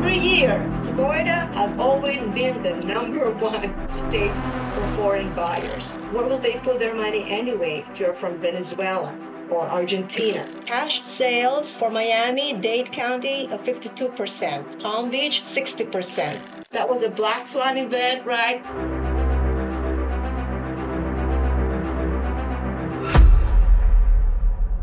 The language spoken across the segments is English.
every year, Florida has always been the number one state for foreign buyers. Where will they put their money anyway if you're from Venezuela? or Argentina. Cash sales for Miami Dade County, 52%. Palm Beach, 60%. That was a black swan event, right?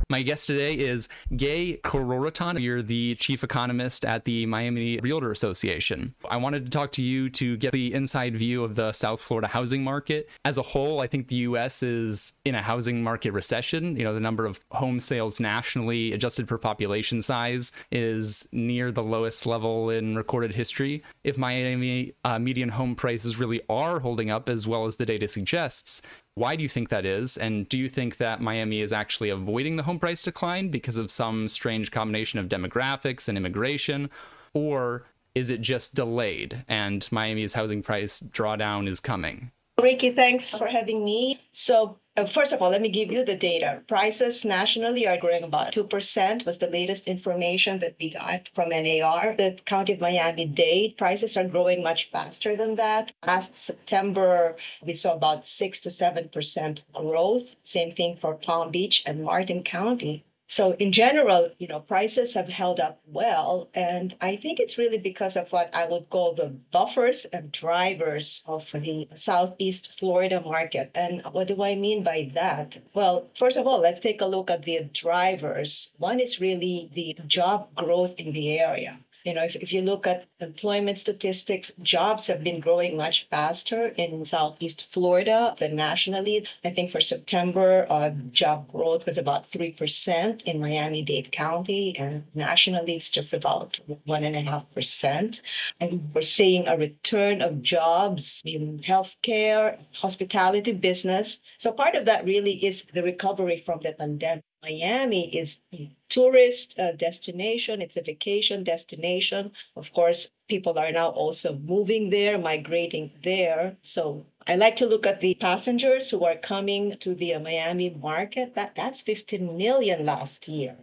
My guest today is Gay Cororaton. You're the chief economist at the Miami Realtor Association. I wanted to talk to you to get the inside view of the South Florida housing market. As a whole, I think the U.S. is in a housing market recession. You know, the number of home sales nationally, adjusted for population size, is near the lowest level in recorded history. If Miami uh, median home prices really are holding up as well as the data suggests, why do you think that is? And do you think that Miami is actually avoiding the home price decline because of some strange combination of demographics and immigration? Or is it just delayed and Miami's housing price drawdown is coming? Ricky, thanks for having me. So, Uh, first of all, let me give you the data. Prices nationally are growing about 2%, was the latest information that we got from NAR. The County of Miami Dade prices are growing much faster than that. Last September, we saw about 6 to 7% growth. Same thing for Palm Beach and Martin County. So in general, you know, prices have held up well. And I think it's really because of what I would call the buffers and drivers of the Southeast Florida market. And what do I mean by that? Well, first of all, let's take a look at the drivers. One is really the job growth in the area. You know, if, if you look at employment statistics, jobs have been growing much faster in Southeast Florida than nationally. I think for September, uh, job growth was about 3% in Miami Dade County, and nationally, it's just about 1.5%. And we're seeing a return of jobs in healthcare, hospitality business. So part of that really is the recovery from the pandemic. Miami is tourist uh, destination, it's a vacation destination. Of course, people are now also moving there, migrating there. So I like to look at the passengers who are coming to the uh, Miami market. That that's 15 million last year.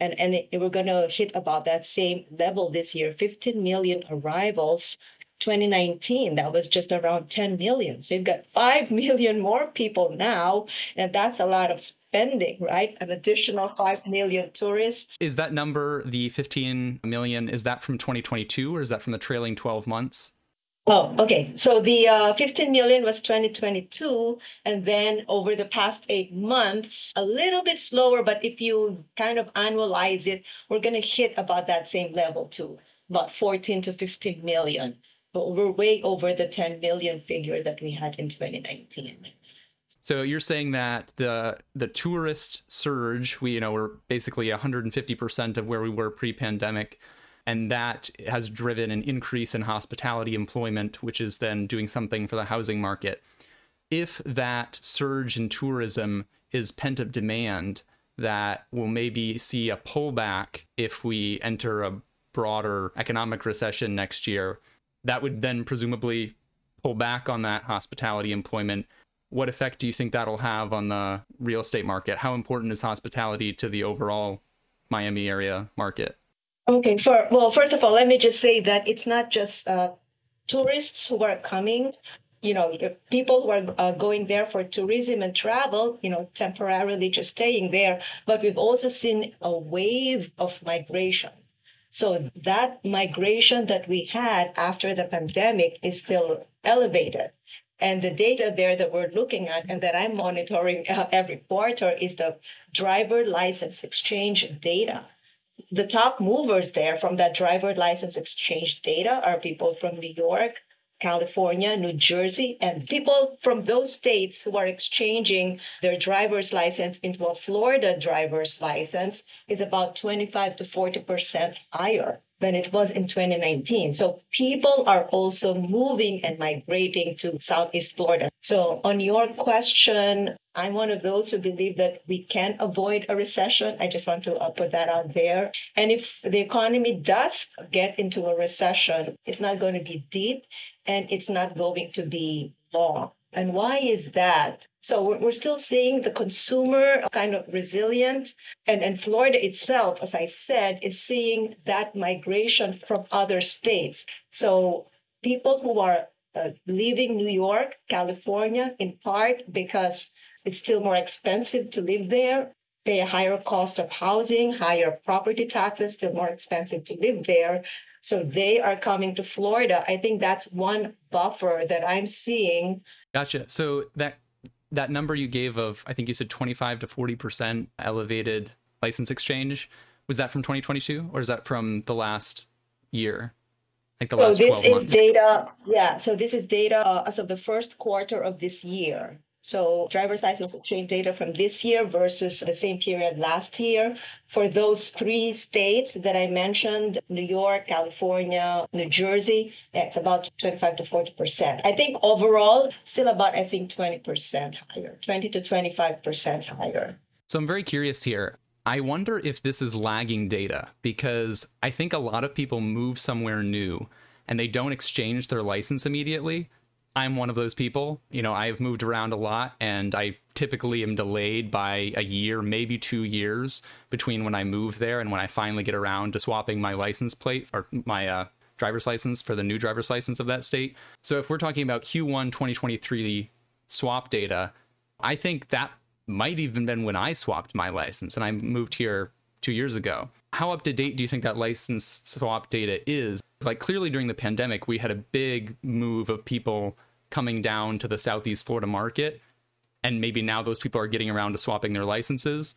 And, and it, we're going to hit about that same level this year 15 million arrivals 2019 that was just around 10 million so you've got 5 million more people now and that's a lot of spending, right? An additional 5 million tourists. Is that number, the 15 million, is that from 2022 or is that from the trailing 12 months? Oh, okay. So the uh, 15 million was 2022. And then over the past eight months, a little bit slower, but if you kind of annualize it, we're going to hit about that same level too, about 14 to 15 million. But we're way over the 10 million figure that we had in 2019. So you're saying that the the tourist surge, we you know we're basically 150% of where we were pre-pandemic, and that has driven an increase in hospitality employment, which is then doing something for the housing market. If that surge in tourism is pent up demand, that will maybe see a pullback if we enter a broader economic recession next year. That would then presumably pull back on that hospitality employment what effect do you think that'll have on the real estate market? How important is hospitality to the overall Miami area market? Okay, for well, first of all, let me just say that it's not just uh, tourists who are coming. You know, people who are uh, going there for tourism and travel. You know, temporarily just staying there. But we've also seen a wave of migration. So that migration that we had after the pandemic is still elevated. And the data there that we're looking at and that I'm monitoring uh, every quarter is the driver license exchange data. The top movers there from that driver license exchange data are people from New York, California, New Jersey, and people from those states who are exchanging their driver's license into a Florida driver's license is about 25 to 40% higher than it was in 2019. So people are also moving and migrating to Southeast Florida. So on your question, I'm one of those who believe that we can avoid a recession. I just want to uh, put that out there. And if the economy does get into a recession, it's not going to be deep and it's not going to be long. And why is that? So we're, still seeing the consumer kind of resilient. And, and Florida itself, as I said, is seeing that migration from other states. So people who are uh, leaving New York, California, in part because it's still more expensive to live there, pay a higher cost of housing, higher property taxes, still more expensive to live there. So they are coming to Florida. I think that's one buffer that I'm seeing. Gotcha. So that that number you gave of I think you said 25 to 40% elevated license exchange was that from 2022 or is that from the last year? Like the last. so last this 12 is months. data. Yeah. So this is data uh, as of the first quarter of this year. So driver's license exchange data from this year versus the same period last year. For those three states that I mentioned, New York, California, New Jersey, it's about 25 to 40%. I think overall, still about, I think, 20% higher, 20 to 25% higher. So I'm very curious here. I wonder if this is lagging data because I think a lot of people move somewhere new and they don't exchange their license immediately. I'm one of those people. You know, I've moved around a lot and I typically am delayed by a year, maybe two years between when I move there and when I finally get around to swapping my license plate or my uh, driver's license for the new driver's license of that state. So if we're talking about Q1 2023 swap data, I think that might even been when I swapped my license and I moved here two years ago. How up to date do you think that license swap data is? Like clearly during the pandemic, we had a big move of people coming down to the Southeast Florida market. And maybe now those people are getting around to swapping their licenses.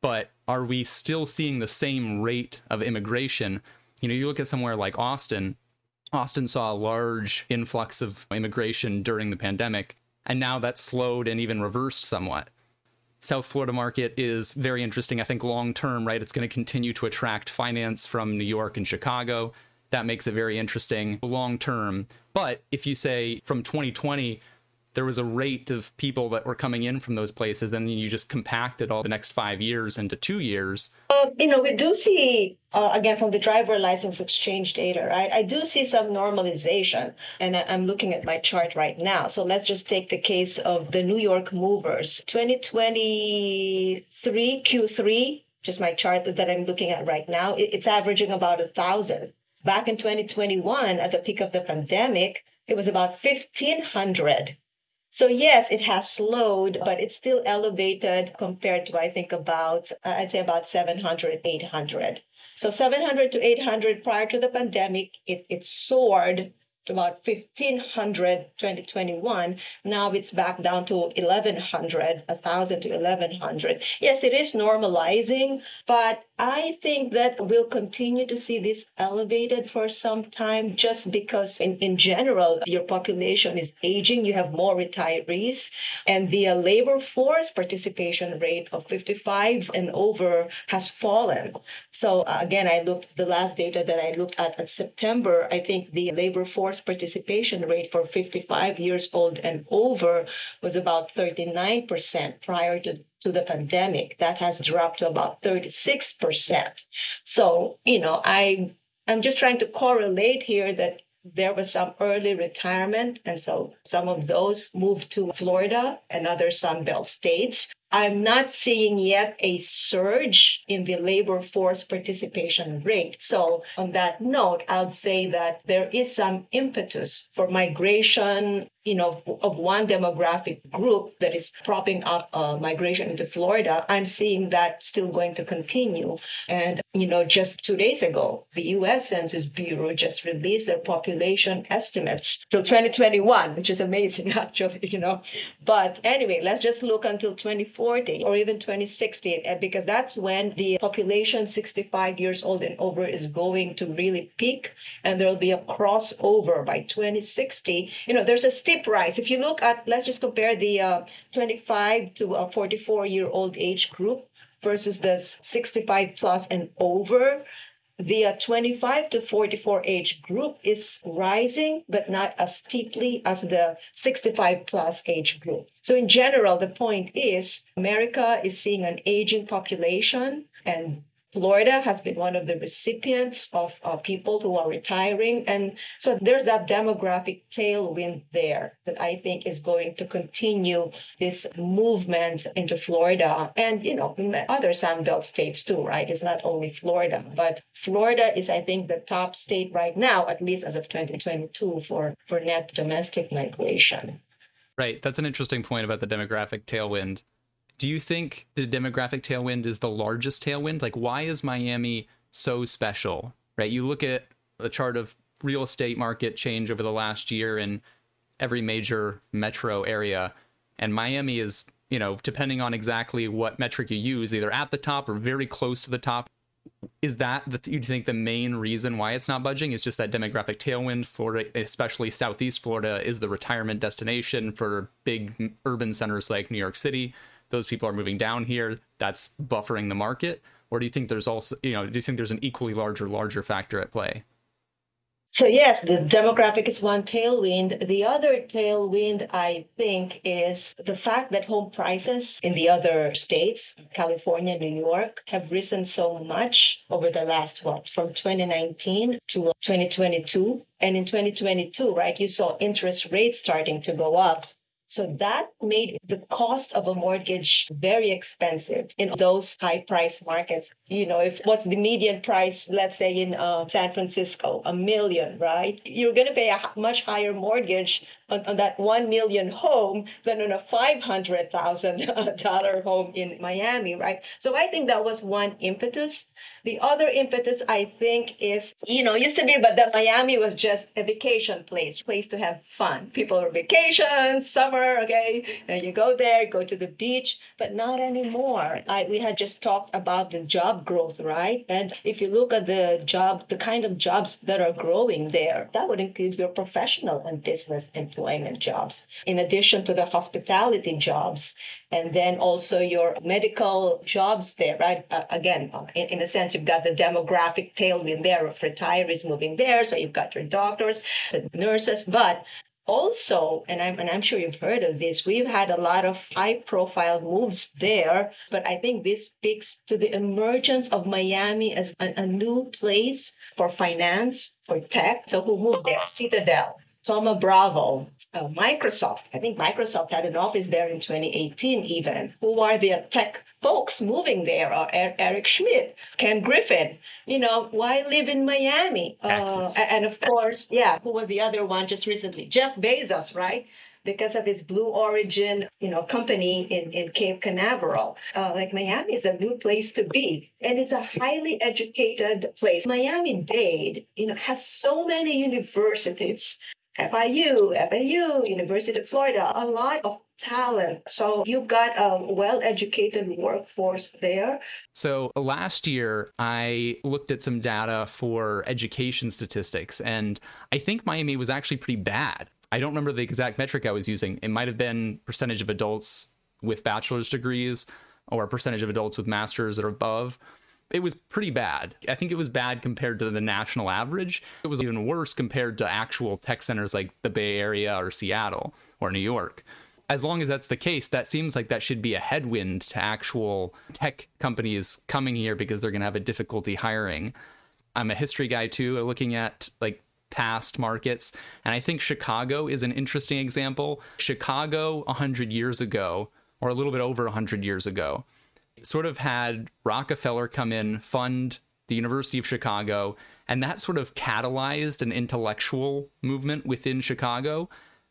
But are we still seeing the same rate of immigration? You know, you look at somewhere like Austin, Austin saw a large influx of immigration during the pandemic, and now that's slowed and even reversed somewhat. South Florida market is very interesting. I think long term, right? It's going to continue to attract finance from New York and Chicago. That makes it very interesting long term. But if you say from 2020, there was a rate of people that were coming in from those places, then you just compacted all the next five years into two years. Uh, you know, we do see, uh, again, from the driver license exchange data, right? I do see some normalization, and I'm looking at my chart right now. So let's just take the case of the New York movers. 2023 Q3, just my chart that I'm looking at right now, it's averaging about a thousand. Back in 2021, at the peak of the pandemic, it was about 1,500. So, yes, it has slowed, but it's still elevated compared to, I think, about, uh, I'd say about 700, 800. So, 700 to 800 prior to the pandemic, it, it soared to about 1500 2021 now it's back down to 1100 1000 to 1100 yes it is normalizing but i think that we'll continue to see this elevated for some time just because in, in general your population is aging. You have more retirees and the uh, labor force participation rate of 55 and over has fallen. So uh, again i looked the last data that i looked at at september i think the labor force participation rate for 55 years old and over was about 39% prior to, to the pandemic. That has dropped to about 36%. So, you know, I I'm just trying to correlate here that there was some early retirement. And so some of those moved to Florida and other Sunbelt states. I'm not seeing yet a surge in the labor force participation rate. So, on that note, I'll say that there is some impetus for migration, you know, of one demographic group that is propping up uh, migration into Florida. I'm seeing that still going to continue. And, you know, just two days ago, the US Census Bureau just released their population estimates till 2021, which is amazing, actually, you know. But anyway, let's just look until 20. 2040 or even 2060, eh, because that's when the population 65 years old and over is going to really peak and there'll be a crossover by 2060. You know, there's a steep rise. If you look at, let's just compare the uh, 25 to a 44 year old age group versus the 65 plus and over the uh, 25 to 44 age group is rising, but not as steeply as the 65 plus age group. So, in general, the point is America is seeing an aging population, and Florida has been one of the recipients of, of people who are retiring. And so there's that demographic tailwind there that I think is going to continue this movement into Florida and, you know, other Sunbelt states too, right? It's not only Florida, but Florida is, I think, the top state right now, at least as of 2022, for, for net domestic migration. Right. That's an interesting point about the demographic tailwind do you think the demographic tailwind is the largest tailwind? Like, why is Miami so special? Right? You look at a chart of real estate market change over the last year in every major metro area, and Miami is, you know, depending on exactly what metric you use, either at the top or very close to the top. Is that the you think the main reason why it's not budging? Is just that demographic tailwind. Florida, especially Southeast Florida, is the retirement destination for big urban centers like New York City those people are moving down here that's buffering the market? Or do you think there's also you know do you think there's an equally larger larger factor at play? So yes the demographic is one tailwind. The other tailwind i think is the fact that home prices in the other states california new york have risen so much over the last what from 2019 to 2022 and in 2022 right you saw interest rates starting to go up so that made the cost of a mortgage very expensive in those high price markets. You know, if what's the median price, let's say in uh, San Francisco, a million, right? You're going to pay a much higher mortgage on, on that 1 million home than on a $500,000 uh, home in Miami, right? So I think that was one impetus the other impetus, I think, is you know, used to be, but that Miami was just a vacation place, place to have fun. People are vacation, summer, okay, and you go there, go to the beach, but not anymore. I, we had just talked about the job growth, right? And if you look at the job, the kind of jobs that are growing there, that would include your professional and business employment jobs, in addition to the hospitality jobs and then also your medical jobs there, right? Uh, again, uh, in, in, a sense, you've got the demographic tailwind there of retirees moving there. So you've got your doctors, the nurses, but also, and I'm, and I'm sure you've heard of this, we've had a lot of high profile moves there, but I think this speaks to the emergence of Miami as a, a new place for finance, for tech. So who moved there? Citadel, Thoma Bravo, uh, Microsoft. I think Microsoft had an office there in 2018 even. Who are the tech folks moving there? Or er- Eric Schmidt, Ken Griffin. You know, why live in Miami? Uh, and of course, yeah, who was the other one just recently? Jeff Bezos, right? because of his Blue Origin, you know, company in, in Cape Canaveral. Uh, like Miami is a new place to be, and it's a highly educated place. Miami-Dade, you know, has so many universities FIU, FAU, University of Florida, a lot of talent. So you've got a well educated workforce there. So last year, I looked at some data for education statistics, and I think Miami was actually pretty bad. I don't remember the exact metric I was using. It might have been percentage of adults with bachelor's degrees or percentage of adults with masters or above it was pretty bad. I think it was bad compared to the national average. It was even worse compared to actual tech centers like the Bay Area or Seattle or New York. As long as that's the case, that seems like that should be a headwind to actual tech companies coming here because they're going to have a difficulty hiring. I'm a history guy too, looking at like past markets, and I think Chicago is an interesting example. Chicago 100 years ago, or a little bit over 100 years ago, sort of had Rockefeller come in, fund the University of Chicago, and that sort of catalyzed an intellectual movement within Chicago,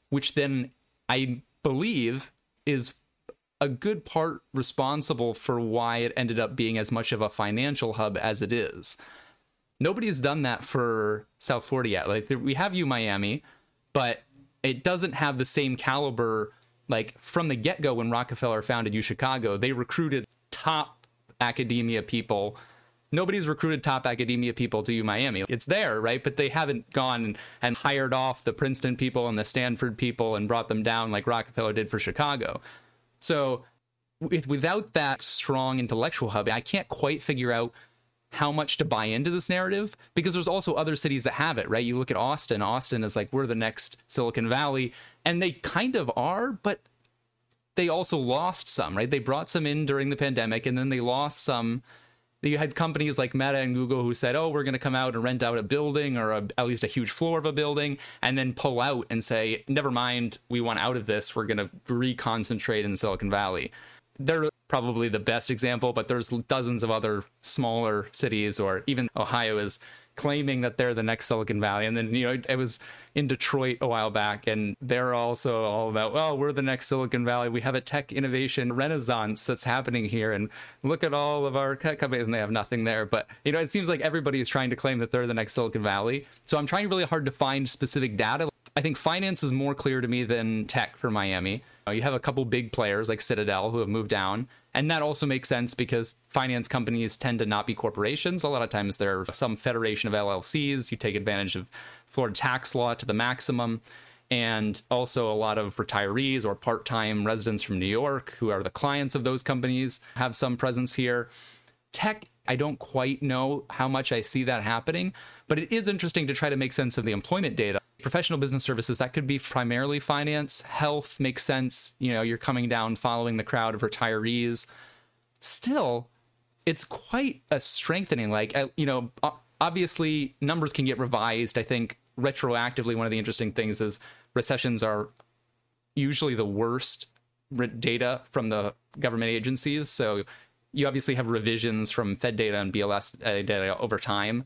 which then I believe is a good part responsible for why it ended up being as much of a financial hub as it is. Nobody's done that for South Florida yet. Like we have U Miami, but it doesn't have the same caliber. Like from the get go, when Rockefeller founded U Chicago, they recruited top academia people. Nobody's recruited top academia people to U Miami. It's there, right? But they haven't gone and hired off the Princeton people and the Stanford people and brought them down like Rockefeller did for Chicago. So, with, without that strong intellectual hub, I can't quite figure out how much to buy into this narrative because there's also other cities that have it, right? You look at Austin. Austin is like, we're the next Silicon Valley. And they kind of are, but they also lost some, right? They brought some in during the pandemic and then they lost some you had companies like Meta and Google who said, "Oh, we're going to come out and rent out a building or a, at least a huge floor of a building," and then pull out and say, "Never mind, we want out of this. We're going to reconcentrate in Silicon Valley." They're probably the best example, but there's dozens of other smaller cities, or even Ohio is claiming that they're the next Silicon Valley. And then, you know, it was in Detroit a while back, and they're also all about, well, we're the next Silicon Valley. We have a tech innovation renaissance that's happening here. And look at all of our tech companies, and they have nothing there. But, you know, it seems like everybody is trying to claim that they're the next Silicon Valley. So I'm trying really hard to find specific data. I think finance is more clear to me than tech for Miami. You have a couple big players like Citadel who have moved down. And that also makes sense because finance companies tend to not be corporations. A lot of times they're some federation of LLCs. You take advantage of Florida tax law to the maximum. And also, a lot of retirees or part time residents from New York who are the clients of those companies have some presence here. Tech, I don't quite know how much I see that happening, but it is interesting to try to make sense of the employment data. Professional business services, that could be primarily finance. Health makes sense. You know, you're coming down following the crowd of retirees. Still, it's quite a strengthening. Like, you know, obviously numbers can get revised. I think retroactively, one of the interesting things is recessions are usually the worst data from the government agencies. So you obviously have revisions from Fed data and BLS uh, data over time.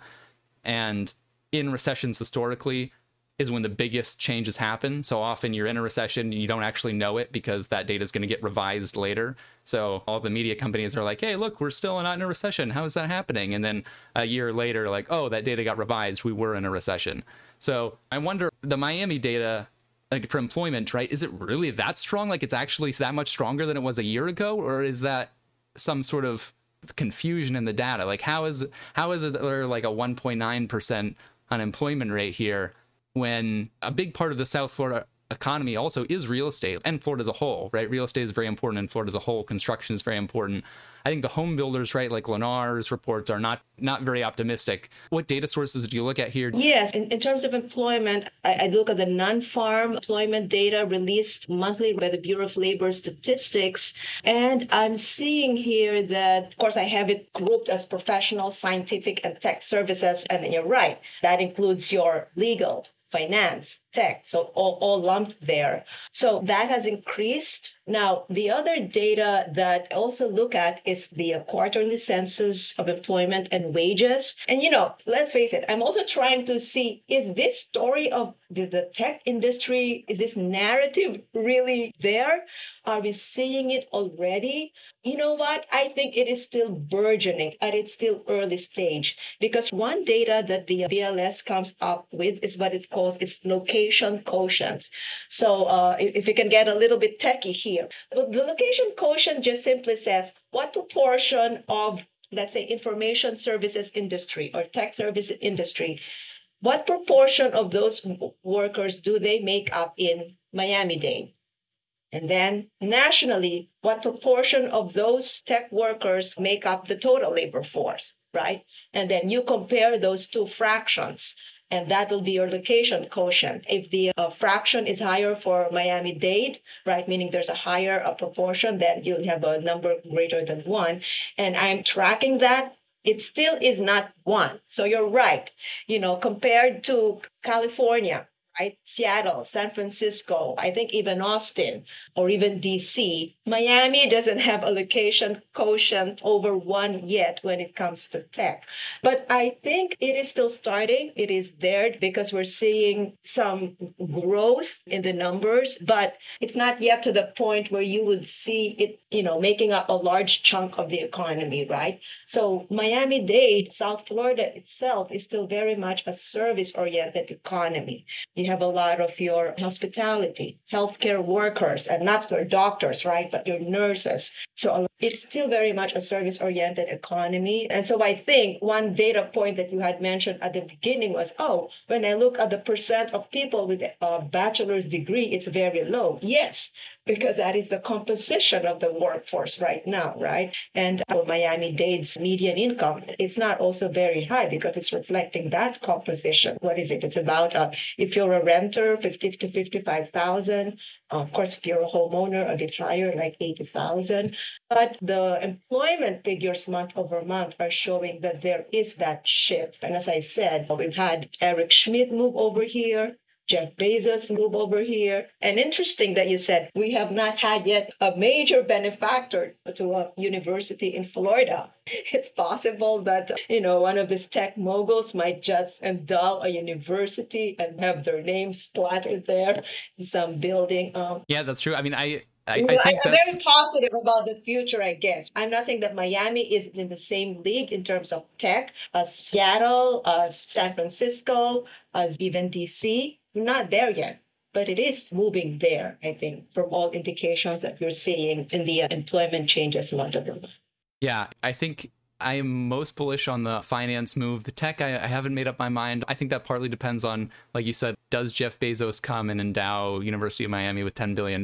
And in recessions historically is when the biggest changes happen. So often you're in a recession, and you don't actually know it because that data is going to get revised later. So all the media companies are like, "Hey, look, we're still not in a recession. How is that happening?" And then a year later, like, "Oh, that data got revised. We were in a recession." So I wonder the Miami data like for employment, right? Is it really that strong? Like it's actually that much stronger than it was a year ago, or is that some sort of confusion in the data. Like how is how is it there like a 1.9 percent unemployment rate here when a big part of the South Florida economy also is real estate and Florida as a whole, right? Real estate is very important in Florida as a whole. Construction is very important. I think the home builders, right, like Lennar's reports are not not very optimistic. What data sources do you look at here? Yes, in, in terms of employment, I, I look at the non-farm employment data released monthly by the Bureau of Labor Statistics, and I'm seeing here that, of course, I have it grouped as professional, scientific, and tech services, and you're right, that includes your legal, finance, tech, so all, all lumped there. So that has increased. Now, the other data that I also look at is the quarterly census of employment and wages. And, you know, let's face it, I'm also trying to see is this story of the, the tech industry, is this narrative really there? Are we seeing it already? You know what? I think it is still burgeoning at its still early stage because one data that the BLS comes up with is what it calls its location quotient. So uh, if, you can get a little bit techy here, but the location quotient just simply says what proportion of let's say information services industry or tech service industry what proportion of those workers do they make up in Miami-Dade? And then nationally, what proportion of those tech workers make up the total labor force, right? And then you compare those two fractions, and that will be your location quotient. If the uh, fraction is higher for Miami Dade, right, meaning there's a higher uh, proportion, then you'll have a number greater than one. And I'm tracking that it still is not one. So you're right. You know, compared to California, right? Seattle, San Francisco, I think even Austin or even DC. Miami doesn't have a location quotient over one yet when it comes to tech. But I think it is still starting. It is there because we're seeing some growth in the numbers, but it's not yet to the point where you would see it, you know, making up a large chunk of the economy, right? So Miami Dade, South Florida itself is still very much a service oriented economy. Have a lot of your hospitality, healthcare workers, and not your doctors, right, but your nurses. So it's still very much a service oriented economy. And so I think one data point that you had mentioned at the beginning was oh, when I look at the percent of people with a bachelor's degree, it's very low. Yes, because that is the composition of the workforce right now, right? And uh, Miami Dade's median income, it's not also very high because it's reflecting that composition. What is it? It's about uh, if you're a renter, 50 to 55,000. Of course, if you're a homeowner, a bit higher, like 80,000. But the employment figures month over month are showing that there is that shift. And as I said, we've had Eric Schmidt move over here. Jeff Bezos move over here. And interesting that you said we have not had yet a major benefactor to a university in Florida. It's possible that, you know, one of these tech moguls might just endow a university and have their name splattered there in some building. Um, yeah, that's true. I mean, I I, I think I'm that's... very positive about the future, I guess. I'm not saying that Miami is in the same league in terms of tech as Seattle, as San Francisco, as even DC. We're not there yet, but it is moving there, I think, from all indications that you're seeing in the employment changes month. Yeah, I think I am most bullish on the finance move. The tech, I, I, haven't made up my mind. I think that partly depends on, like you said, does Jeff Bezos come and endow University of Miami with $10 billion?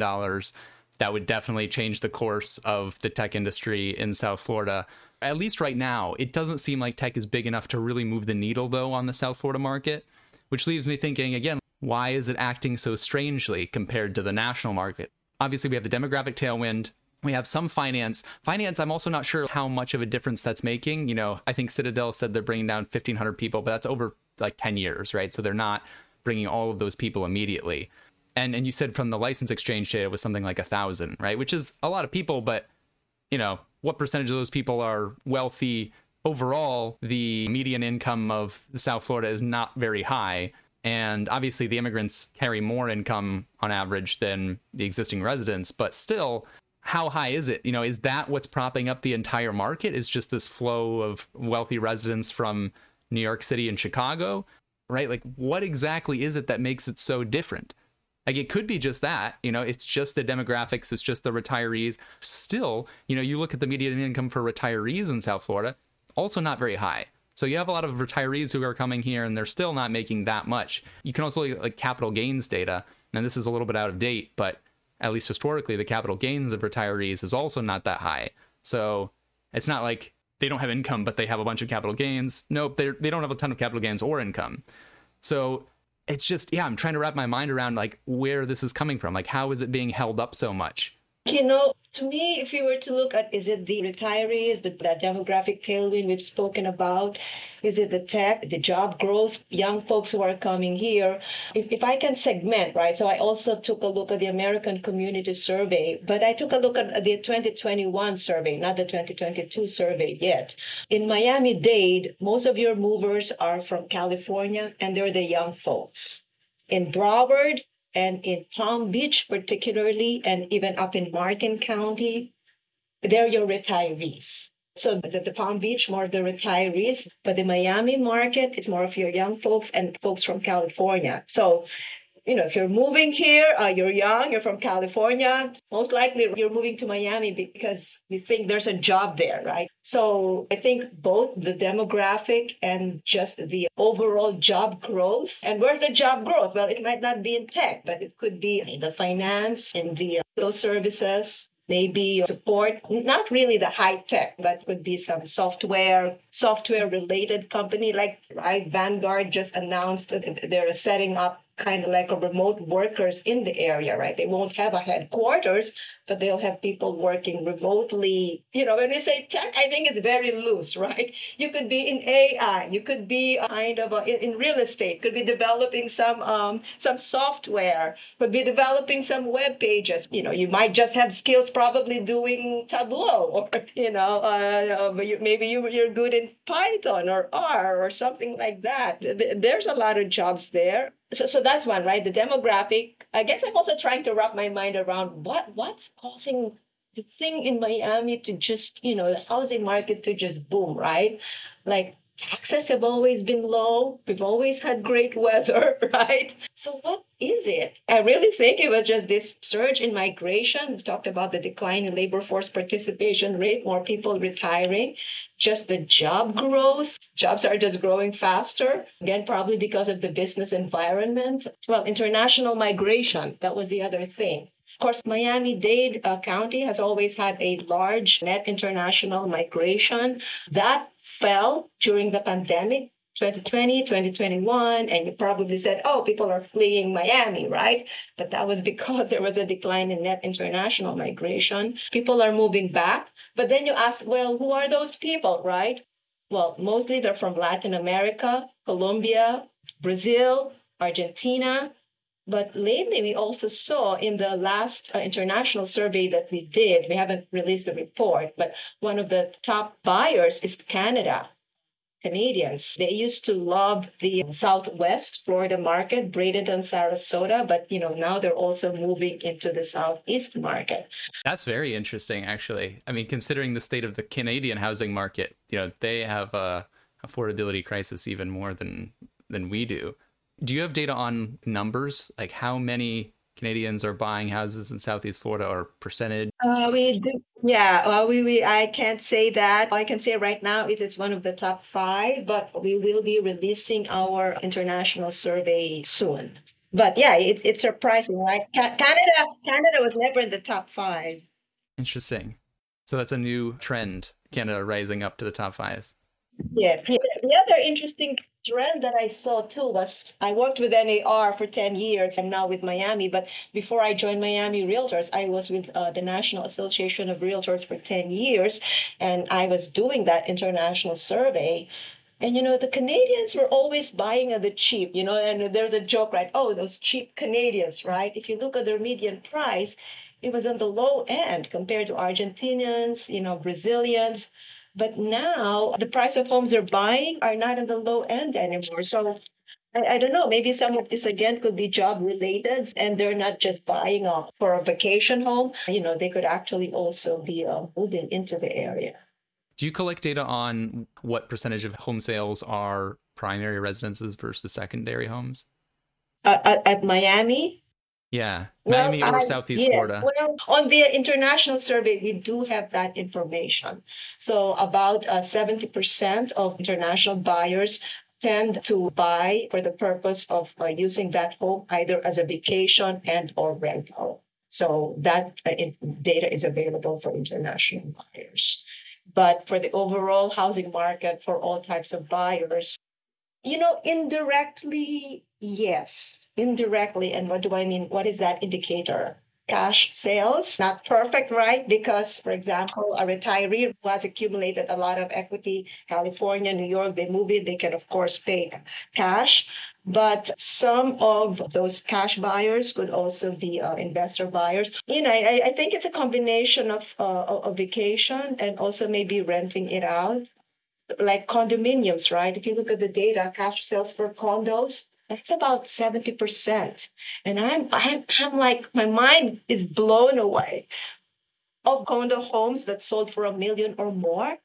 That would definitely change the course of the tech industry in South Florida. At least right now, it doesn't seem like tech is big enough to really move the needle, though, on the South Florida market, which leaves me thinking again, why is it acting so strangely compared to the national market? Obviously, we have the demographic tailwind. We have some finance. Finance, I'm also not sure how much of a difference that's making. You know, I think Citadel said they're bringing down 1,500 people, but that's over like 10 years, right? So they're not bringing all of those people immediately. And and you said from the license exchange data was something like a thousand, right? Which is a lot of people, but you know, what percentage of those people are wealthy? Overall, the median income of South Florida is not very high and obviously, the immigrants carry more income on average than the existing residents, but still, how high is it? You know, is that what's propping up the entire market? Is just this flow of wealthy residents from New York City and Chicago, right? Like, what exactly is it that makes it so different? Like, it could be just that, you know, it's just the demographics, it's just the retirees. Still, you know, you look at the median income for retirees in South Florida, also not very high. So you have a lot of retirees who are coming here and they're still not making that much. You can also look at like capital gains data, and this is a little bit out of date, but at least historically, the capital gains of retirees is also not that high. So it's not like they don't have income, but they have a bunch of capital gains. Nope, they they don't have a ton of capital gains or income. So it's just yeah, I'm trying to wrap my mind around like where this is coming from. Like how is it being held up so much? You know, to me, if you were to look at is it the retirees, the, the demographic tailwind we've spoken about, is it the tech, the job growth, young folks who are coming here? If, if I can segment, right? So I also took a look at the American Community Survey, but I took a look at the 2021 survey, not the 2022 survey yet. In Miami Dade, most of your movers are from California and they're the young folks. In Broward, and in Palm Beach, particularly, and even up in Martin County, they're your retirees. So the, the Palm Beach, more of the retirees, but the Miami market, it's more of your young folks and folks from California. So you know, if you're moving here, uh, you're young, you're from California, most likely you're moving to Miami because you think there's a job there, right? So I think both the demographic and just the overall job growth. And where's the job growth? Well, it might not be in tech, but it could be in the finance, in the uh, services, maybe support not really the high tech but could be some software software related company like right vanguard just announced they're setting up kind of like a remote workers in the area, right? They won't have a headquarters, but they'll have people working remotely. You know, when we say tech, I think it's very loose, right? You could be in AI, you could be kind of a, in, in, real estate, could be developing some um, some software, could be developing some web pages. You know, you might just have skills probably doing Tableau, or you know, uh, maybe you, you're good in Python or R or something like that. There's a lot of jobs there so, so that's one right? The demographic. I guess i'm also trying to wrap my mind around what what's causing the thing in miami to just you know the housing market to just boom right? Like taxes have always been low we've always had great weather right so what is it i really think it was just this surge in migration we talked about the decline in labor force participation rate more people retiring just the job growth. Jobs are just growing faster. Again, probably because of the business environment. Well, international migration, that was the other thing. Of course, Miami Dade uh, County has always had a large net international migration. That fell during the pandemic 2020, 2021, and you probably said, oh, people are fleeing Miami, right? But that was because there was a decline in net international migration. People are moving back. But then you ask, well, who are those people, right? Well, mostly they're from Latin America, Colombia, Brazil, Argentina. But lately, we also saw in the last uh, international survey that we did, we haven't released the report, but one of the top buyers is Canada. Canadians. They used to love the Southwest Florida market, Bradenton, Sarasota, but you know now they're also moving into the Southeast market. That's very interesting, actually. I mean, considering the state of the Canadian housing market, you know they have a affordability crisis even more than than we do. Do you have data on numbers, like how many Canadians are buying houses in Southeast Florida or percentage? Uh, we do, yeah. Well, we, we I can't say that. I can say right now it is one of the top five, but we will be releasing our international survey soon. But yeah, it's it's surprising, right? Ca- Canada Canada was never in the top five. Interesting. So that's a new trend. Canada rising up to the top five. Yes. The other interesting trend that I saw too was I worked with NAR for 10 years and now with Miami. But before I joined Miami Realtors, I was with uh, the National Association of Realtors for 10 years. And I was doing that international survey. And you know, the Canadians were always buying at the cheap, you know, and there's a joke, right? Oh, those cheap Canadians, right? If you look at their median price, it was on the low end compared to Argentinians, you know, Brazilians. But now the price of homes they're buying are not in the low end anymore. So I, I don't know, maybe some of this again could be job related and they're not just buying a, for a vacation home. You know, they could actually also be uh, moving into the area. Do you collect data on what percentage of home sales are primary residences versus secondary homes? Uh, at, at Miami, yeah, Miami or I, Southeast yes, Florida. Well, on the international survey, we do have that information. So about uh, 70% of international buyers tend to buy for the purpose of uh, using that home either as a vacation and or rental. So that uh, data is available for international buyers. But for the overall housing market for all types of buyers, you know, indirectly, yes indirectly. And what do I mean? What is that indicator? Cash sales, not perfect, right? Because, for example, a retiree who has accumulated a lot of equity, California, New York, they move in, they can, of course, pay cash. But some of those cash buyers could also be uh, investor buyers. You know, I, I think it's a combination of uh, a vacation and also maybe renting it out like condominiums, right? If you look at the data, cash sales for condos, that's about 70%. And I'm, I'm, I'm like, my mind is blown away. Of condo homes that sold for a million or more,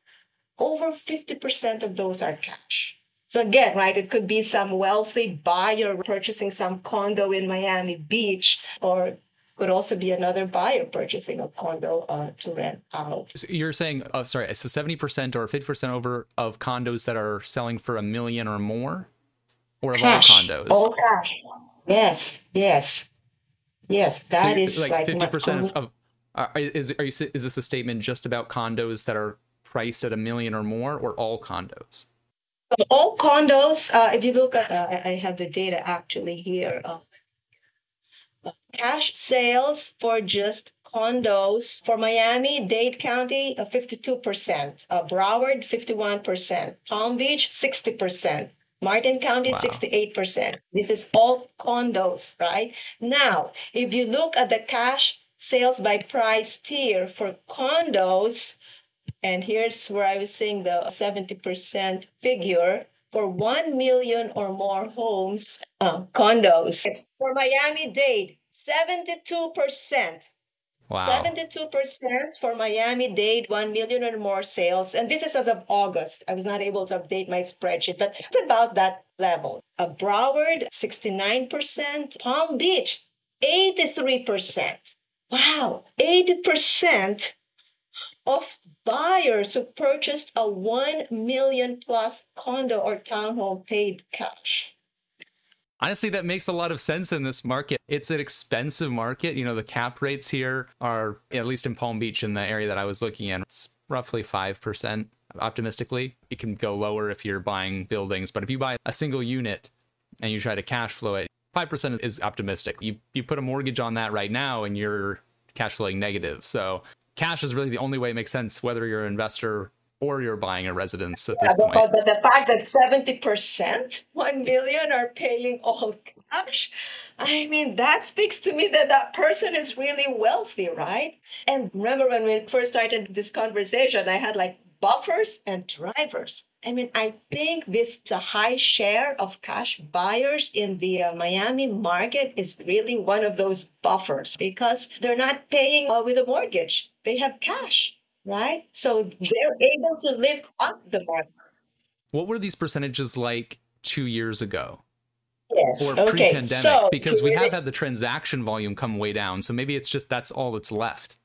over 50% of those are cash. So again, right, it could be some wealthy buyer purchasing some condo in Miami Beach, or could also be another buyer purchasing a condo uh, to rent out. So you're saying, oh, sorry, so 70% or 50% over of condos that are selling for a million or more? Or cash. all condos? All cash. Yes, yes, yes. That so is like fifty percent of. of uh, is are you is this a statement just about condos that are priced at a million or more, or all condos? all condos. Uh, if you look at, uh, I have the data actually here. Uh, cash sales for just condos for Miami Dade County, uh, 52%, uh, Broward, 51%, Palm Beach, 60%, Martin County, wow. 68%. This is all condos, right? Now, if you look at the cash sales by price tier for condos, and here's where I was saying the 70% figure for 1 million or more homes, uh, condos. For Miami Dade, 72%. Wow. 72% for Miami Dade, 1 million or more sales. And this is as of August. I was not able to update my spreadsheet, but it's about that level. A Broward, 69%. Palm Beach, 83%. Wow, 80% of buyers who purchased a 1 million plus condo or townhome paid cash. Honestly, that makes a lot of sense in this market. It's an expensive market. You know, the cap rates here are, at least in Palm Beach, in the area that I was looking in, it's roughly 5% optimistically. It can go lower if you're buying buildings, but if you buy a single unit and you try to cash flow it, 5% is optimistic. You, you put a mortgage on that right now and you're cash flowing negative. So cash is really the only way it makes sense, whether you're an investor or you're buying a residence at this Yeah, point. but, but the fact that 70%, 1 million are paying all cash, I mean, that speaks to me that that person is really wealthy, right? And remember when we first started this conversation, I had like buffers and drivers. I mean, I think this a high share of cash buyers in the uh, Miami market is really one of those buffers because they're not paying uh, with a mortgage. They have cash, right? So they're able to lift up the market. What were these percentages like two years ago? Yes. or okay. pre-pandemic So because we have had the transaction volume come way down so maybe it's just that's all that's left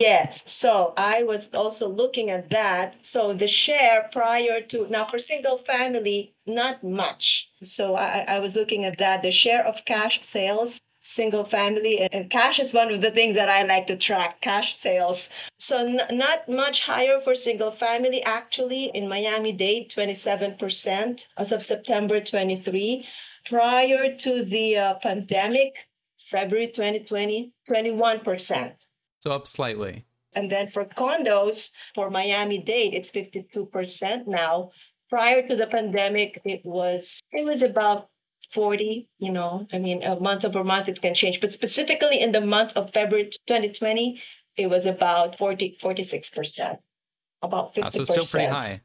Yes, so I was also looking at that. So the share prior to now for single family, not much. So I, I was looking at that. The share of cash sales, single family, and- cash is one of the things that I like to track cash sales. So n- not much higher for single family. Actually, in Miami Dade, 27% as of September 23. Prior to the uh, pandemic, February 2020, 21%. so up slightly And then for condos, for Miami Dade, it's 52% now. Prior to the pandemic, it was it was about 40, you know. I mean, a month over month it can change, but specifically in the month of February 2020, it was about 40 46%. About 50%. Uh, so still pretty high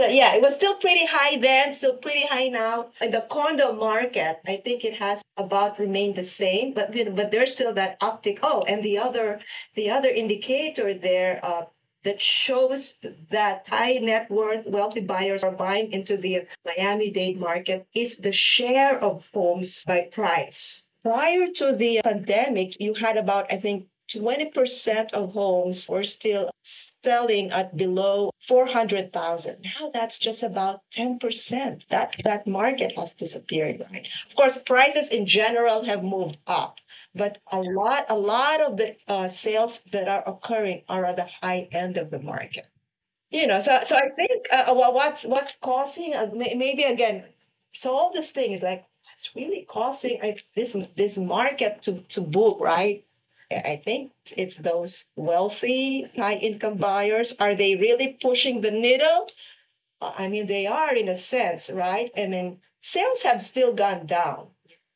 So yeah, it was still pretty high then, still pretty high now. In the condo market, I think it has about remained the same, but but there's still that uptick. Oh, and the other the other indicator there uh, that shows that high net worth wealthy buyers are buying into the Miami-Dade market is the share of homes by price. Prior to the pandemic, you had about I think 20% of homes were still selling at below 400,000. Now that's just about 10%. That that market has disappeared, right? Of course, prices in general have moved up, but a lot a lot of the uh, sales that are occurring are at the high end of the market. You know, so so I think uh, well, what's what's causing uh, maybe again, so all this thing is like what's really causing uh, this this market to to boom, right? I think it's those wealthy, high income buyers. Are they really pushing the needle? Uh, I mean, they are in a sense, right? I mean, sales have still gone down.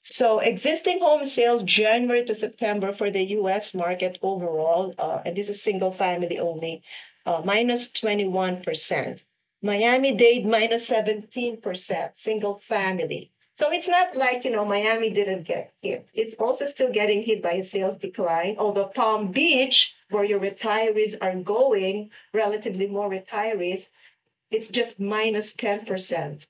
So, existing home sales January to September for the US market overall, uh, and this is single family only, uh, minus 21%. Miami Dade minus 17%, single family. So it's not like, you know, Miami didn't get hit. It's also still getting hit by a sales decline. Although Palm Beach, where your retirees are going, relatively more retirees, it's just minus 10%.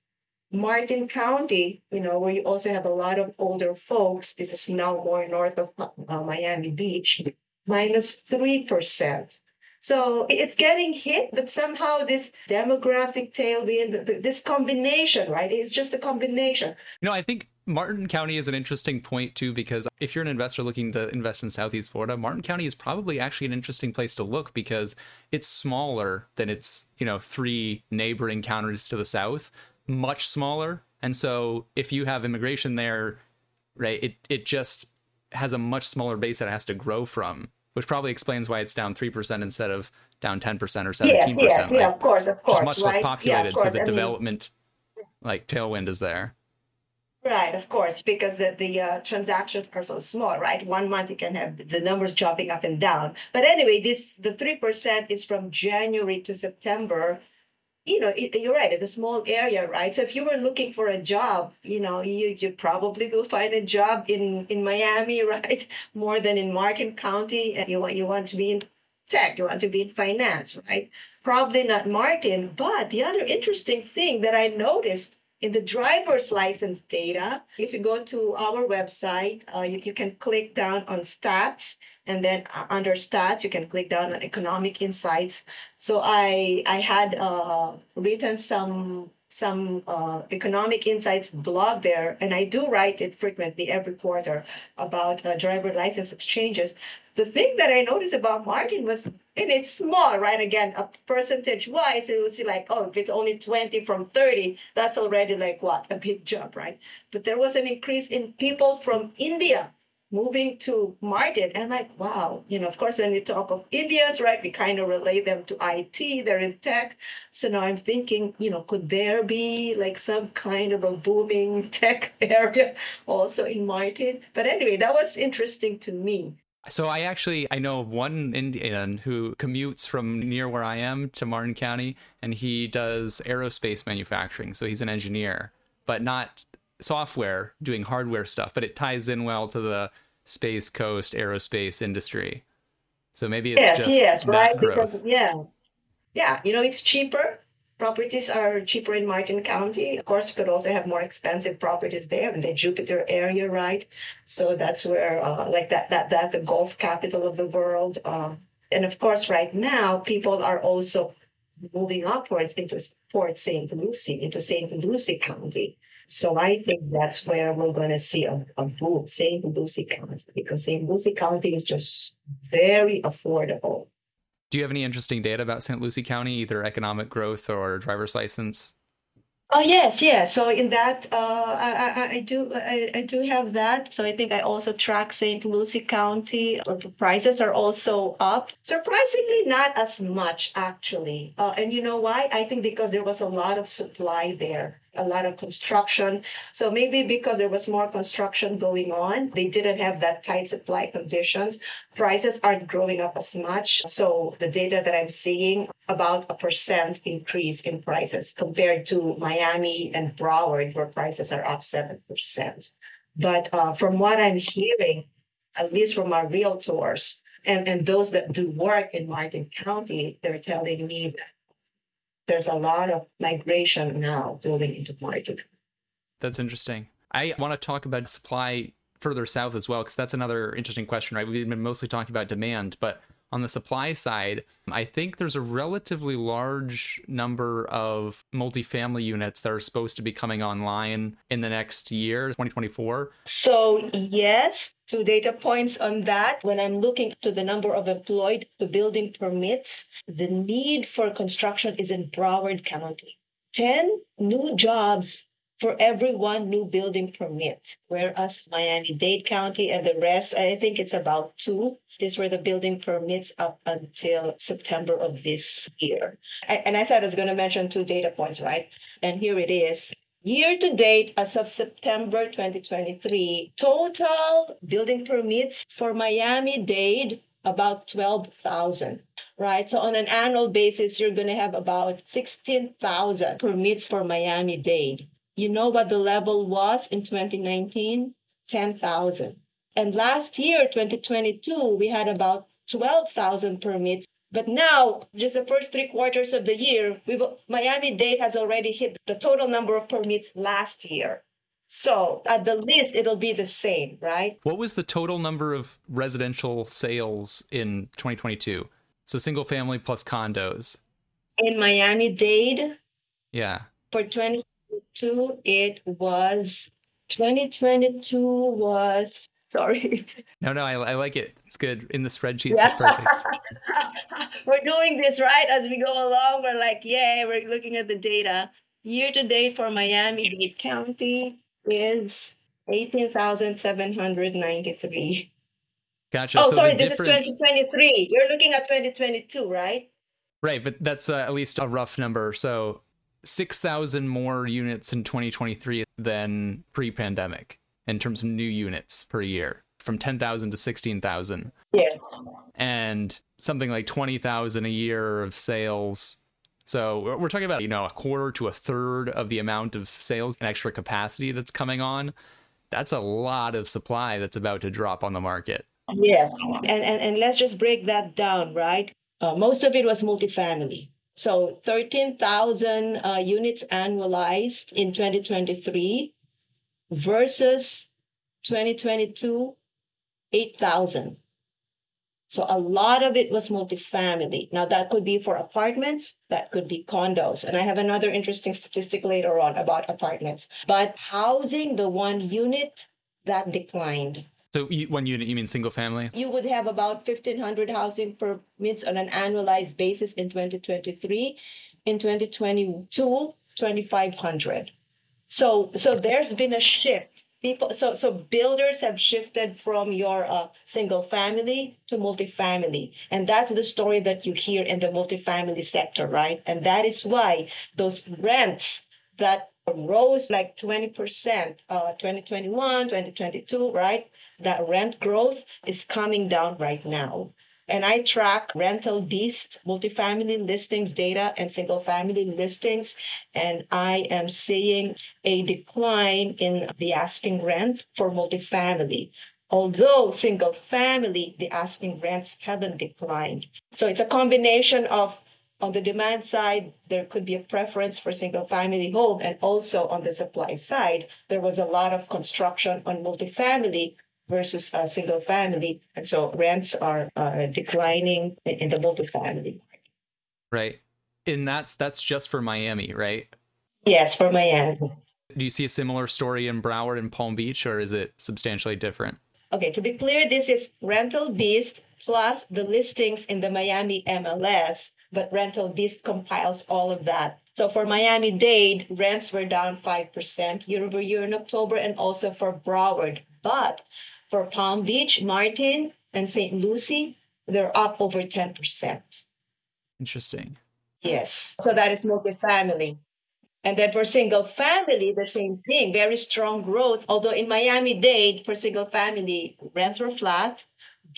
Martin County, you know, where you also have a lot of older folks, this is now more north of uh, Miami Beach, minus 3%. So it's getting hit, but somehow this demographic tailwind, th- th- this combination, right? It's just a combination. you know i think martin county is an interesting point too because if you're an investor looking to invest in southeast florida martin county is probably actually an interesting place to look because it's smaller than its you know three neighboring counties to the south much smaller and so if you have immigration there right it it just has a much smaller base that it has to grow from which probably explains why it's down 3% instead of down 10% or 17% Yes, yes, right? yeah, of course, of course, much right? less populated yeah, so the I mean, development like tailwind is there Right, of course, because the, the uh, transactions are so small, right? One month you can have the numbers jumping up and down. But anyway, this the three percent is from January to September. You know, it, you're right. It's a small area, right? So if you were looking for a job, you know, you you probably will find a job in in Miami, right? More than in Martin County, and you want you want to be in tech, you want to be in finance, right? Probably not Martin. But the other interesting thing that I noticed in the driver's license data, if you go to our website, uh, you, you can click down on stats, and then uh, under stats, you can click down on economic insights. So I I had uh, written some some uh, economic insights blog there, and I do write it frequently every quarter about uh, driver license exchanges. The thing that I noticed about Martin was, and it's small, right? Again, a percentage wise, it was like, oh, if it's only 20 from 30, that's already like what? A big jump, right? But there was an increase in people from India moving to Martin. And like, wow, you know, of course, when we talk of Indians, right, we kind of relate them to IT, they're in tech. So now I'm thinking, you know, could there be like some kind of a booming tech area also in Martin? But anyway, that was interesting to me. So I actually I know of one Indian who commutes from near where I am to Martin County and he does aerospace manufacturing. So he's an engineer, but not software doing hardware stuff, but it ties in well to the space coast aerospace industry. So maybe it's yes, just yes, right? Growth. Because yeah, yeah, you know, it's cheaper. Properties are cheaper in Martin County. Of course, you could also have more expensive properties there in the Jupiter area, right? So that's where, uh, like that, that that's the golf capital of the world. Um, and of course, right now, people are also moving upwards into Port St. Lucie, into St. Lucie County. So I think that's where we're going to see a, a boom, St. Lucie County, because St. Lucie County is just very affordable. Do you have any interesting data about St. Lucie County, either economic growth or driver's license? Oh yes, yes. So in that, uh, I, I, I do I, I do have that. So I think I also track St. Lucie County. Prices are also up. Surprisingly, not as much actually. Uh, and you know why? I think because there was a lot of supply there a lot of construction. So maybe because there was more construction going on, they didn't have that tight supply conditions. Prices aren't growing up as much. So the data that I'm seeing about a percent increase in prices compared to Miami and Broward, where prices are up 7%. But uh, from what I'm hearing, at least from our realtors and, and those that do work in Martin County, they're telling me that there's a lot of migration now building into Martin. That's interesting. I want to talk about supply further south as well, because that's another interesting question, right? We've been mostly talking about demand, but on the supply side, I think there's a relatively large number of multifamily units that are supposed to be coming online in the next year, 2024. So, yes, two data points on that. When I'm looking to the number of employed to building permits, the need for construction is in Broward County. 10 new jobs for every one new building permit, whereas Miami Dade County and the rest, I think it's about two these were the building permits up until September of this year. And I said I was going to mention two data points, right? And here it is. Year to date, as of September 2023, total building permits for Miami Dade about 12,000, right? So on an annual basis, you're going to have about 16,000 permits for Miami Dade. You know what the level was in 2019? 10,000. And last year, 2022, we had about 12,000 permits. But now, just the first three quarters of the year, we've, Miami Dade has already hit the total number of permits last year. So at the least, it'll be the same, right? What was the total number of residential sales in 2022? So single family plus condos. In Miami Dade? Yeah. For 2022, it was 2022 was Sorry. No, no, I, I like it. It's good. In the spreadsheets, yeah. it's perfect. we're doing this right as we go along. We're like, yay, we're looking at the data. Year to date for Miami Dade County is 18,793. Gotcha. Oh, so sorry, this difference... is 2023. You're looking at 2022, right? Right, but that's uh, at least a rough number. So 6,000 more units in 2023 than pre pandemic in terms of new units per year from 10,000 to 16,000. Yes. And something like 20,000 a year of sales. So we're talking about, you know, a quarter to a third of the amount of sales and extra capacity that's coming on. That's a lot of supply that's about to drop on the market. Yes. And, and, and let's just break that down, right? Uh, most of it was multifamily. So 13,000 uh, units annualized in 2023 versus 2022, 8,000. So a lot of it was multifamily. Now that could be for apartments, that could be condos. And I have another interesting statistic later on about apartments. But housing, the one unit, that declined. So you, one unit, you mean single family? You would have about 1,500 housing permits on an annualized basis in 2023. In 2022, 2,500. So, so there's been a shift. People so so builders have shifted from your uh, single family to multifamily. And that's the story that you hear in the multifamily sector right? And that is why those rents that rose like 20% uh, 2021 2022 right? That rent growth is coming down right now and I track rental beast multifamily listings data and single family listings. And I am seeing a decline in the asking rent for multifamily. Although single family, the asking rents haven't declined. So it's a combination of on the demand side, there could be a preference for single family home. And also on the supply side, there was a lot of construction on multifamily versus a single family. And so rents are uh, declining in the multifamily. Right. And that's that's just for Miami, right? Yes, for Miami. Do you see a similar story in Broward and Palm Beach, or is it substantially different? Okay, to be clear, this is Rental Beast plus the listings in the Miami MLS, but Rental Beast compiles all of that. So for Miami Dade, rents were down 5% year over year in October, and also for Broward. But for Palm Beach, Martin, and St. Lucie, they're up over 10%. Interesting. Yes. So that is multifamily. And then for single family, the same thing, very strong growth. Although in Miami Dade, for single family, rents were flat,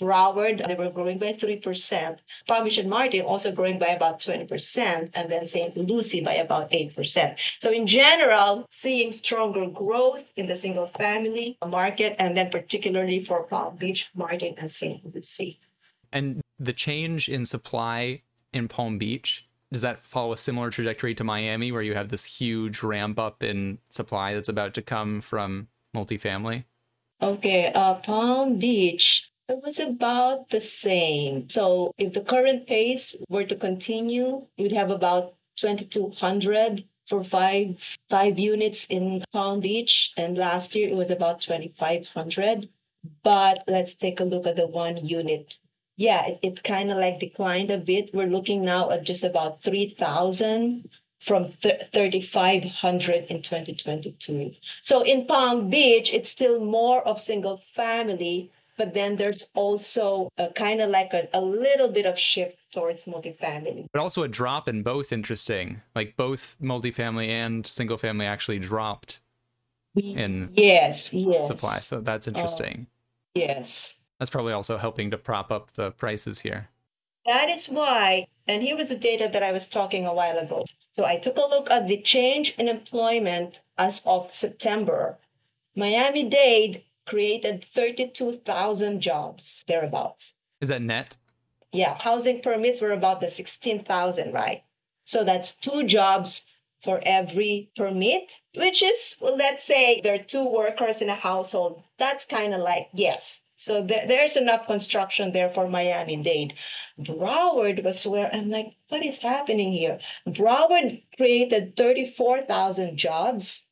Broward, they were growing by 3%. Palm Beach and Martin also growing by about 20%, and then St. Lucie by about 8%. So in general, seeing stronger growth in the single family market, and then particularly for Palm Beach, Martin, and St. Lucie. And the change in supply in Palm Beach, does that follow a similar trajectory to Miami, where you have this huge ramp up in supply that's about to come from multifamily? Okay, uh, Palm Beach, it was about the same. So if the current pace were to continue, you'd have about 2,200 for five five units in Palm Beach, and last year it was about 2,500. But let's take a look at the one unit. Yeah, it, it kind of like declined a bit. We're looking now at just about 3,000 from 3,500 in 2022. So in Palm Beach, it's still more of single family but then there's also a kind of like a, a little bit of shift towards multifamily. But also a drop in both interesting. Like both multifamily and single family actually dropped in yes, yes. supply. So that's interesting. Uh, yes. That's probably also helping to prop up the prices here. That is why, and here was the data that I was talking a while ago. So I took a look at the change in employment as of September. Miami Dade created 32,000 jobs, thereabouts. Is that net? Yeah, housing permits were about the 16,000, right? So that's two jobs for every permit, which is, well, let's say there are two workers in a household. That's kind of like, yes. So there, there's enough construction there for Miami Dade. Broward was where I'm like, what is happening here? Broward created 34,000 jobs,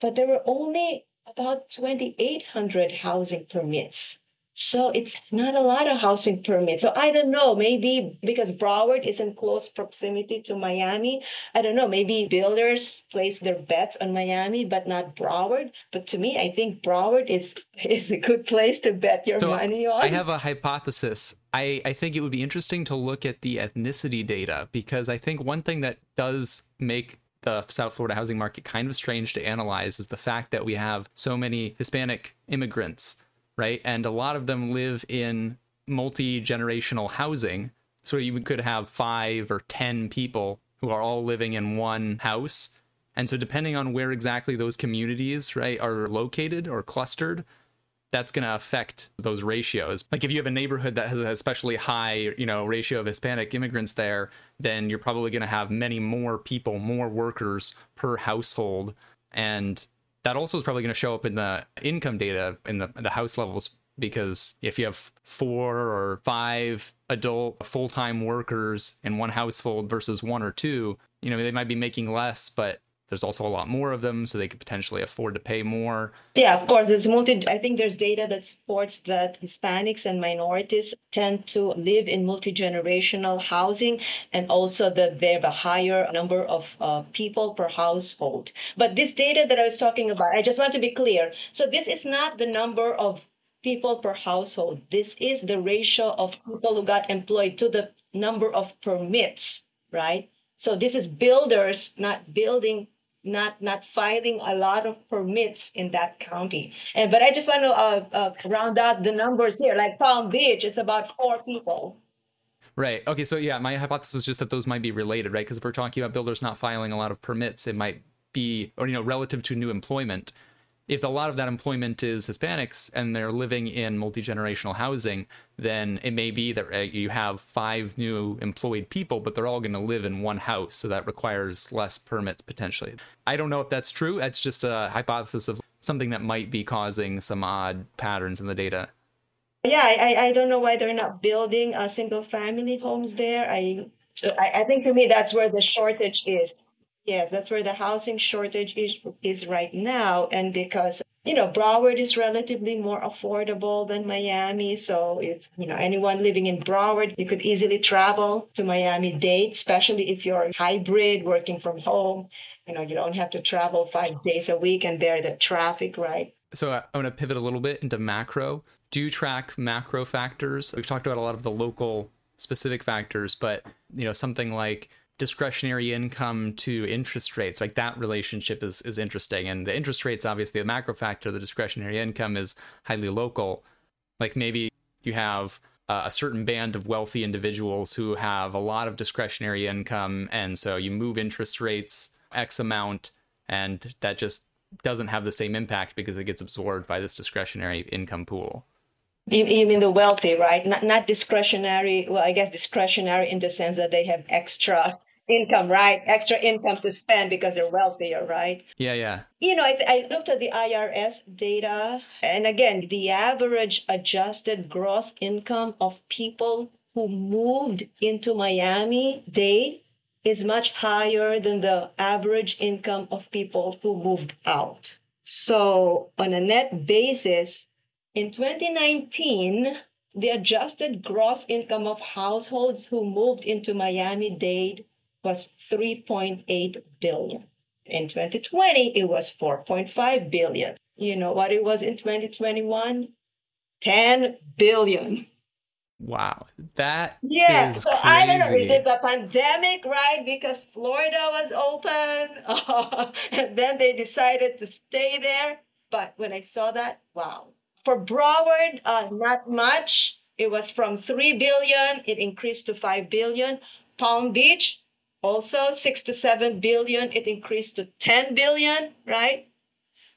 but there were only about 2,800 housing permits. So it's not a lot of housing permits. So I don't know, maybe because Broward is in close proximity to Miami. I don't know, maybe builders place their bets on Miami, but not Broward. But to me, I think Broward is is a good place to bet your so money on. I have a hypothesis. I, I think it would be interesting to look at the ethnicity data because I think one thing that does make the South Florida housing market kind of strange to analyze is the fact that we have so many Hispanic immigrants, right? And a lot of them live in multi generational housing. So you could have five or 10 people who are all living in one house. And so, depending on where exactly those communities, right, are located or clustered, that's going to affect those ratios. Like if you have a neighborhood that has a especially high, you know, ratio of Hispanic immigrants there, then you're probably going to have many more people, more workers per household, and that also is probably going to show up in the income data in the the house levels because if you have four or five adult full time workers in one household versus one or two, you know, they might be making less, but there's also a lot more of them, so they could potentially afford to pay more. Yeah, of course. There's multi. I think there's data that supports that Hispanics and minorities tend to live in multi generational housing, and also that they have a higher number of uh, people per household. But this data that I was talking about, I just want to be clear. So this is not the number of people per household. This is the ratio of people who got employed to the number of permits, right? So this is builders not building not not filing a lot of permits in that county. And but I just want to uh, uh, round out the numbers here. Like Palm Beach, it's about four people. Right. Okay. So yeah, my hypothesis was just that those might be related, right? Because if we're talking about builders not filing a lot of permits, it might be, or you know, relative to new employment, if a lot of that employment is Hispanics and they're living in multi generational housing, then it may be that you have five new employed people, but they're all going to live in one house. So that requires less permits potentially. I don't know if that's true. That's just a hypothesis of something that might be causing some odd patterns in the data. Yeah, I, I don't know why they're not building a single family homes there. I, I think for me, that's where the shortage is Yes, that's where the housing shortage is, is right now. And because, you know, Broward is relatively more affordable than Miami. So it's, you know, anyone living in Broward, you could easily travel to Miami Dade, especially if you're hybrid, working from home. You know, you don't have to travel five days a week and bear the traffic, right? So I want to pivot a little bit into macro. Do you track macro factors? We've talked about a lot of the local specific factors, but, you know, something like discretionary income to interest rates like that relationship is is interesting. And the interest rates obviously a macro factor the discretionary income is highly local. Like maybe you have uh, a certain band of wealthy individuals who have a lot of discretionary income and so you move interest rates x amount and that just doesn't have the same impact because it gets absorbed by this discretionary income pool you, you mean the wealthy, right? Not not discretionary. Well, I guess discretionary in the sense that they have extra income, right? Extra income to spend because they're wealthier, right? Yeah, yeah. You know, I, I looked at the IRS data, and again, the average adjusted gross income of people who moved into Miami Dade is much higher than the average income of people who moved out. So, on a net basis, in 2019, the adjusted gross income of households who moved into Miami Dade was 3.8 billion. In 2020, it was 4.5 billion. You know what it was in 2021? 10 billion. Wow, that yeah. so crazy. I don't know. Is it the pandemic, right? Because Florida was open, and then they decided to stay there. But when I saw that, wow. For Broward, uh, not much. It was from three billion. It increased to five billion. Palm Beach, also 6 to 7 billion it increased to 10 billion right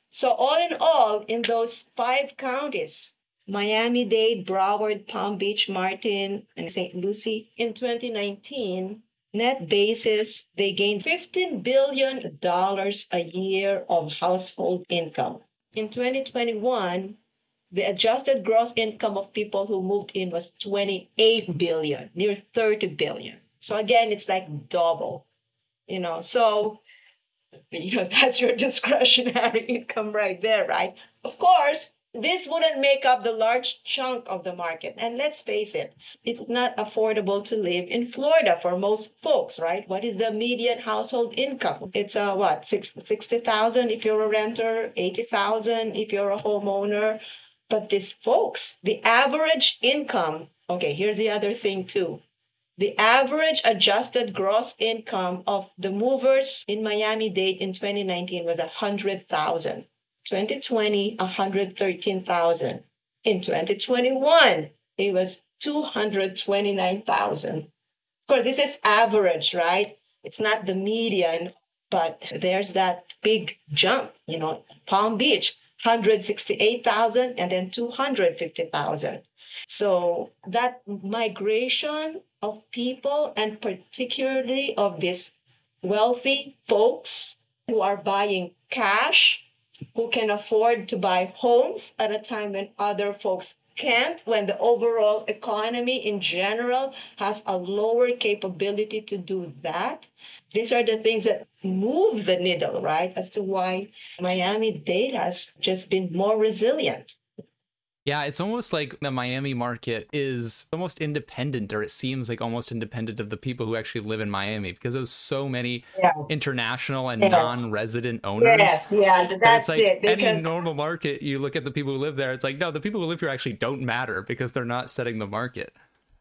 so all in all in those five counties miami-dade broward palm beach martin and st lucie in 2019 net basis they gained 15 billion dollars a year of household income in 2021 the adjusted gross income of people who moved in was 28 billion near 30 billion so again, it's like double, you know. So, you know, that's your discretionary income right there, right? Of course, this wouldn't make up the large chunk of the market. And let's face it, it's not affordable to live in Florida for most folks, right? What is the median household income? It's a uh, what, 60,000 if you're a renter, 80,000 if you're a homeowner. But these folks, the average income, okay, here's the other thing too. The average adjusted gross income of the movers in Miami Dade in 2019 was 100,000. 2020, 113,000. In 2021, it was 229,000. Of course, this is average, right? It's not the median, but there's that big jump, you know, Palm Beach, 168,000 and then 250,000. So that migration of people and particularly of these wealthy folks who are buying cash, who can afford to buy homes at a time when other folks can't when the overall economy in general has a lower capability to do that? These are the things that move the needle, right? As to why Miami Dade has just been more resilient. Yeah, it's almost like the Miami market is almost independent, or it seems like almost independent of the people who actually live in Miami because there's so many yeah. international and yes. non-resident owners. Yes, yeah, that's like it. Because... Any normal market, you look at the people who live there, it's like no, the people who live here actually don't matter because they're not setting the market.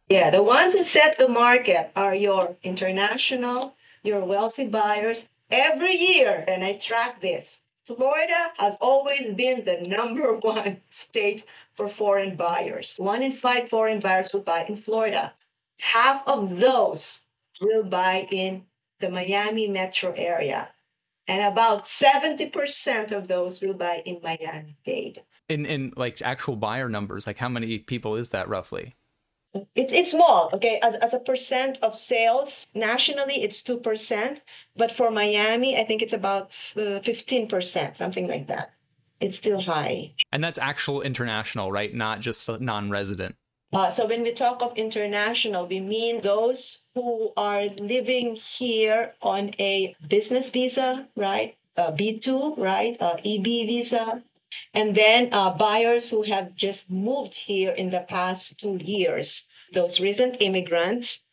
Yeah, the ones who set the market are your international, your wealthy buyers every year, and I track this. Florida has always been the number one state for foreign buyers. One in five foreign buyers will buy in Florida. Half of those will buy in the Miami metro area. And about 70% of those will buy in Miami Dade. In in like actual buyer numbers, like how many people is that roughly? It, it's small, okay. As, as a percent of sales nationally, it's two percent, but for Miami, I think it's about uh, fifteen percent, something like that it's still high. And that's actual international, right? Not just non-resident. Uh, so when we talk of international, we mean those who are living here on a business visa, right? A B2, right? EB visa. And then uh, buyers who have just moved here in the past two years, those recent immigrants,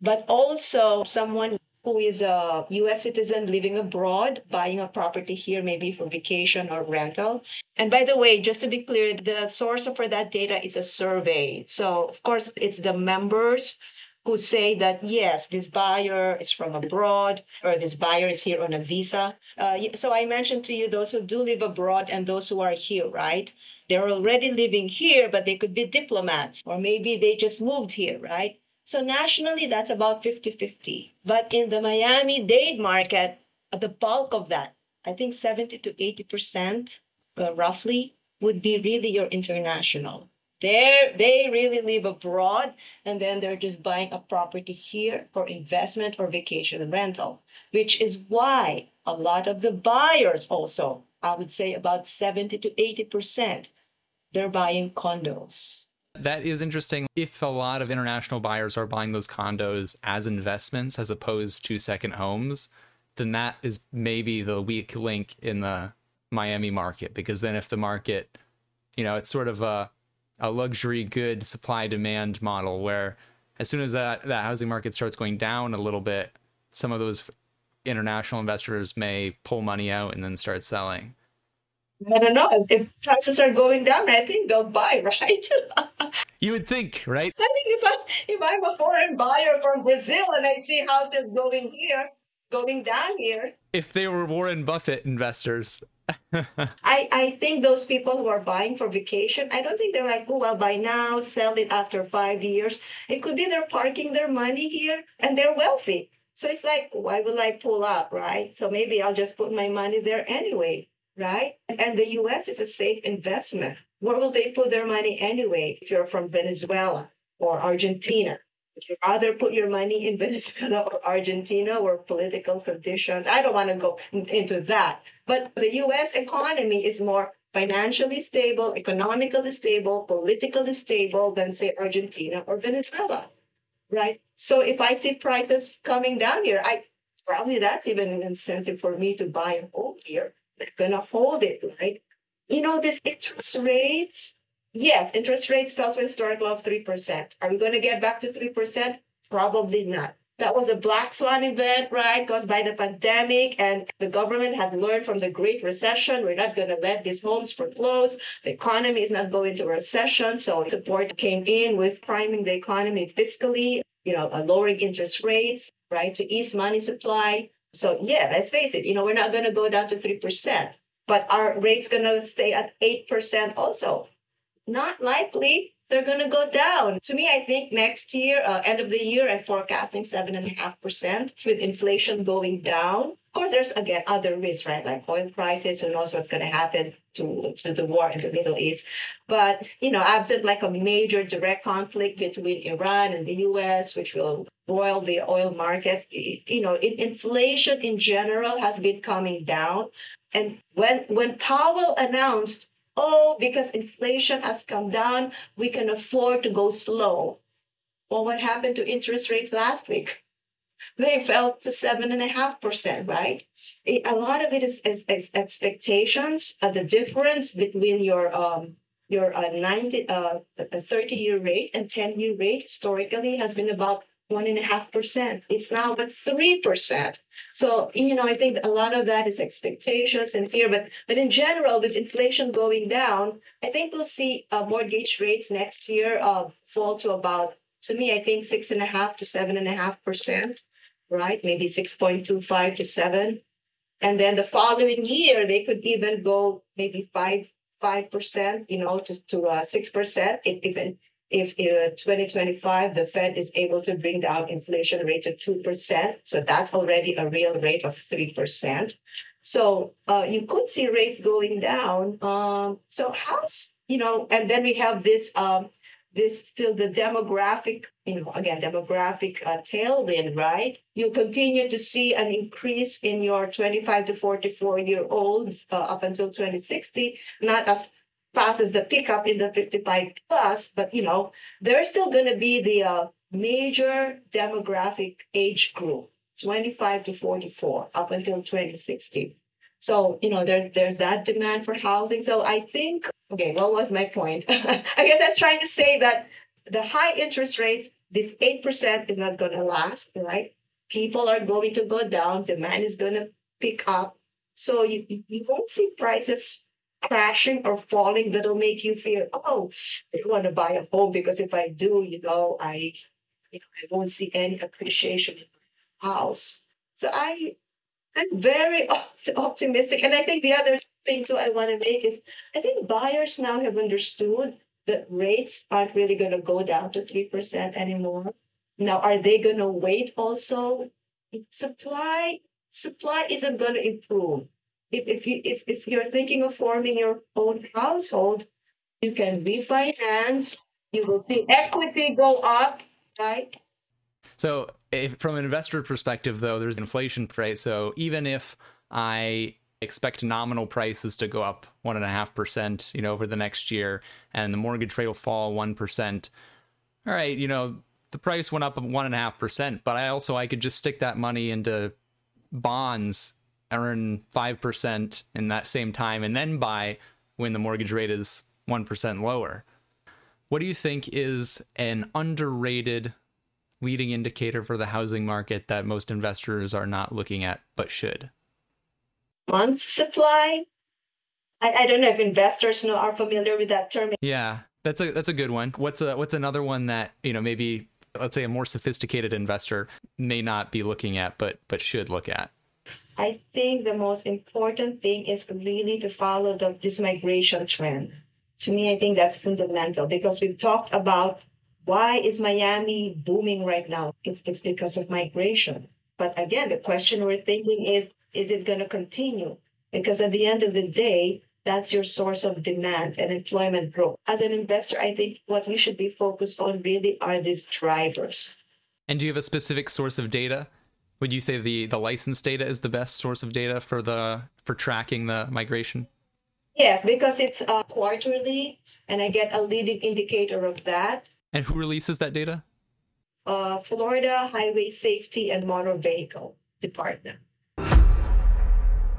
but also someone who is a US citizen living abroad, buying a property here, maybe for vacation or rental. And by the way, just to be clear, the source for that data is a survey. So, of course, it's the members who say that, yes, this buyer is from abroad or this buyer is here on a visa. Uh, so, I mentioned to you those who do live abroad and those who are here, right? They're already living here, but they could be diplomats or maybe they just moved here, right? So nationally, that's about 50 50. But in the Miami Dade market, the bulk of that, I think 70 to 80% uh, roughly, would be really your international. They're, they really live abroad and then they're just buying a property here for investment or vacation rental, which is why a lot of the buyers also, I would say about 70 to 80%, they're buying condos. That is interesting. If a lot of international buyers are buying those condos as investments as opposed to second homes, then that is maybe the weak link in the Miami market because then if the market, you know, it's sort of a a luxury good supply demand model where as soon as that that housing market starts going down a little bit, some of those international investors may pull money out and then start selling. I don't know. If prices are going down, I think they'll buy, right? you would think, right? I think if, I, if I'm a foreign buyer from Brazil and I see houses going here, going down here. If they were Warren Buffett investors. I, I think those people who are buying for vacation, I don't think they're like, oh, well, buy now, sell it after five years. It could be they're parking their money here and they're wealthy. So it's like, why would I pull up, right? So maybe I'll just put my money there anyway right? And the US is a safe investment. Where will they put their money anyway if you're from Venezuela or Argentina? Would you rather put your money in Venezuela or Argentina or political conditions? I don't want to go into that. But the US economy is more financially stable, economically stable, politically stable than, say, Argentina or Venezuela, right? So if I see prices coming down here, I probably that's even an incentive for me to buy a home here they're going to hold it, right? You know, this interest rates, yes, interest rates fell to a historic low of 3%. Are we going to get back to 3%? Probably not. That was a black swan event, right? Caused by the pandemic, and the government had learned from the Great Recession. We're not going to let these homes foreclose. The economy is not going to recession, so support came in with priming the economy fiscally, you know, uh, lowering interest rates, right, to ease money supply. So yeah, let's face it, you know, we're not going to go down to 3%, but our rate's going to stay at 8% also. Not likely. They're going to go down. To me, I think next year, uh, end of the year, I'm forecasting 7.5% with inflation going down. Of course, there's again other risks, right? Like oil prices, who knows what's going to happen to, to the war in the Middle East. But, you know, absent like a major direct conflict between Iran and the US, which will boil the oil markets. You know, inflation in general has been coming down. And when when Powell announced oh, because inflation has come down, we can afford to go slow. Well, what happened to interest rates last week? They fell to seven and a half percent, right? It, a lot of it is, is, is expectations. Uh, the difference between your um, your uh, 90, uh, 30 year rate and 10 year rate historically has been about one and a half percent. It's now but three percent. So you know, I think a lot of that is expectations and fear. But but in general, with inflation going down, I think we'll see uh, mortgage rates next year uh, fall to about, to me, I think six and a half to seven and a half percent, right? Maybe six point two five to seven, and then the following year they could even go maybe five five percent, you know, to to uh, six percent if even if in 2025 the Fed is able to bring down inflation rate to 2%, so that's already a real rate of 3%. So uh, you could see rates going down. Um, so how's you know, and then we have this um, this still the demographic, you know, again demographic uh, tailwind, right? You continue to see an increase in your 25 to 44 year olds uh, up until 2060, not as passes the pickup in the 55 plus, but you know, there's still going to be the uh, major demographic age group, 25 to 44, up until 2060. So, you know, there's there's that demand for housing. So I think, okay, what was my point? I guess I was trying to say that the high interest rates, this 8% is not going to last, right? People are going to go down, demand is going to pick up. So you, you won't see prices crashing or falling that'll make you feel, oh, I want to buy a home because if I do, you know, I, you know, I won't see any appreciation in my house. So I, I'm very optimistic, and I think the other thing too I want to make is I think buyers now have understood that rates aren't really going to go down to three percent anymore. Now, are they going to wait also? Supply supply isn't going to improve if, if you if, if you're thinking of forming your own household, you can refinance. You will see equity go up, right? So, if, from an investor perspective, though, there's inflation, right? So, even if I expect nominal prices to go up one and a half percent, you know, over the next year, and the mortgage rate will fall one percent. All right, you know, the price went up one and a half percent, but I also I could just stick that money into bonds earn 5% in that same time and then buy when the mortgage rate is 1% lower. What do you think is an underrated leading indicator for the housing market that most investors are not looking at but should? Month supply. I, I don't know if investors know are familiar with that term. Yeah, that's a that's a good one. What's a what's another one that you know maybe let's say a more sophisticated investor may not be looking at but but should look at? I think the most important thing is really to follow the, this migration trend. To me, I think that's fundamental because we've talked about why is Miami booming right now? It's, it's because of migration. But again, the question we're thinking is, is it going to continue? Because at the end of the day, that's your source of demand and employment growth. As an investor, I think what we should be focused on really are these drivers. And do you have a specific source of data would you say the the license data is the best source of data for the for tracking the migration? Yes, because it's uh, quarterly, and I get a leading indicator of that. And who releases that data? Uh, Florida Highway Safety and Motor Vehicle Department.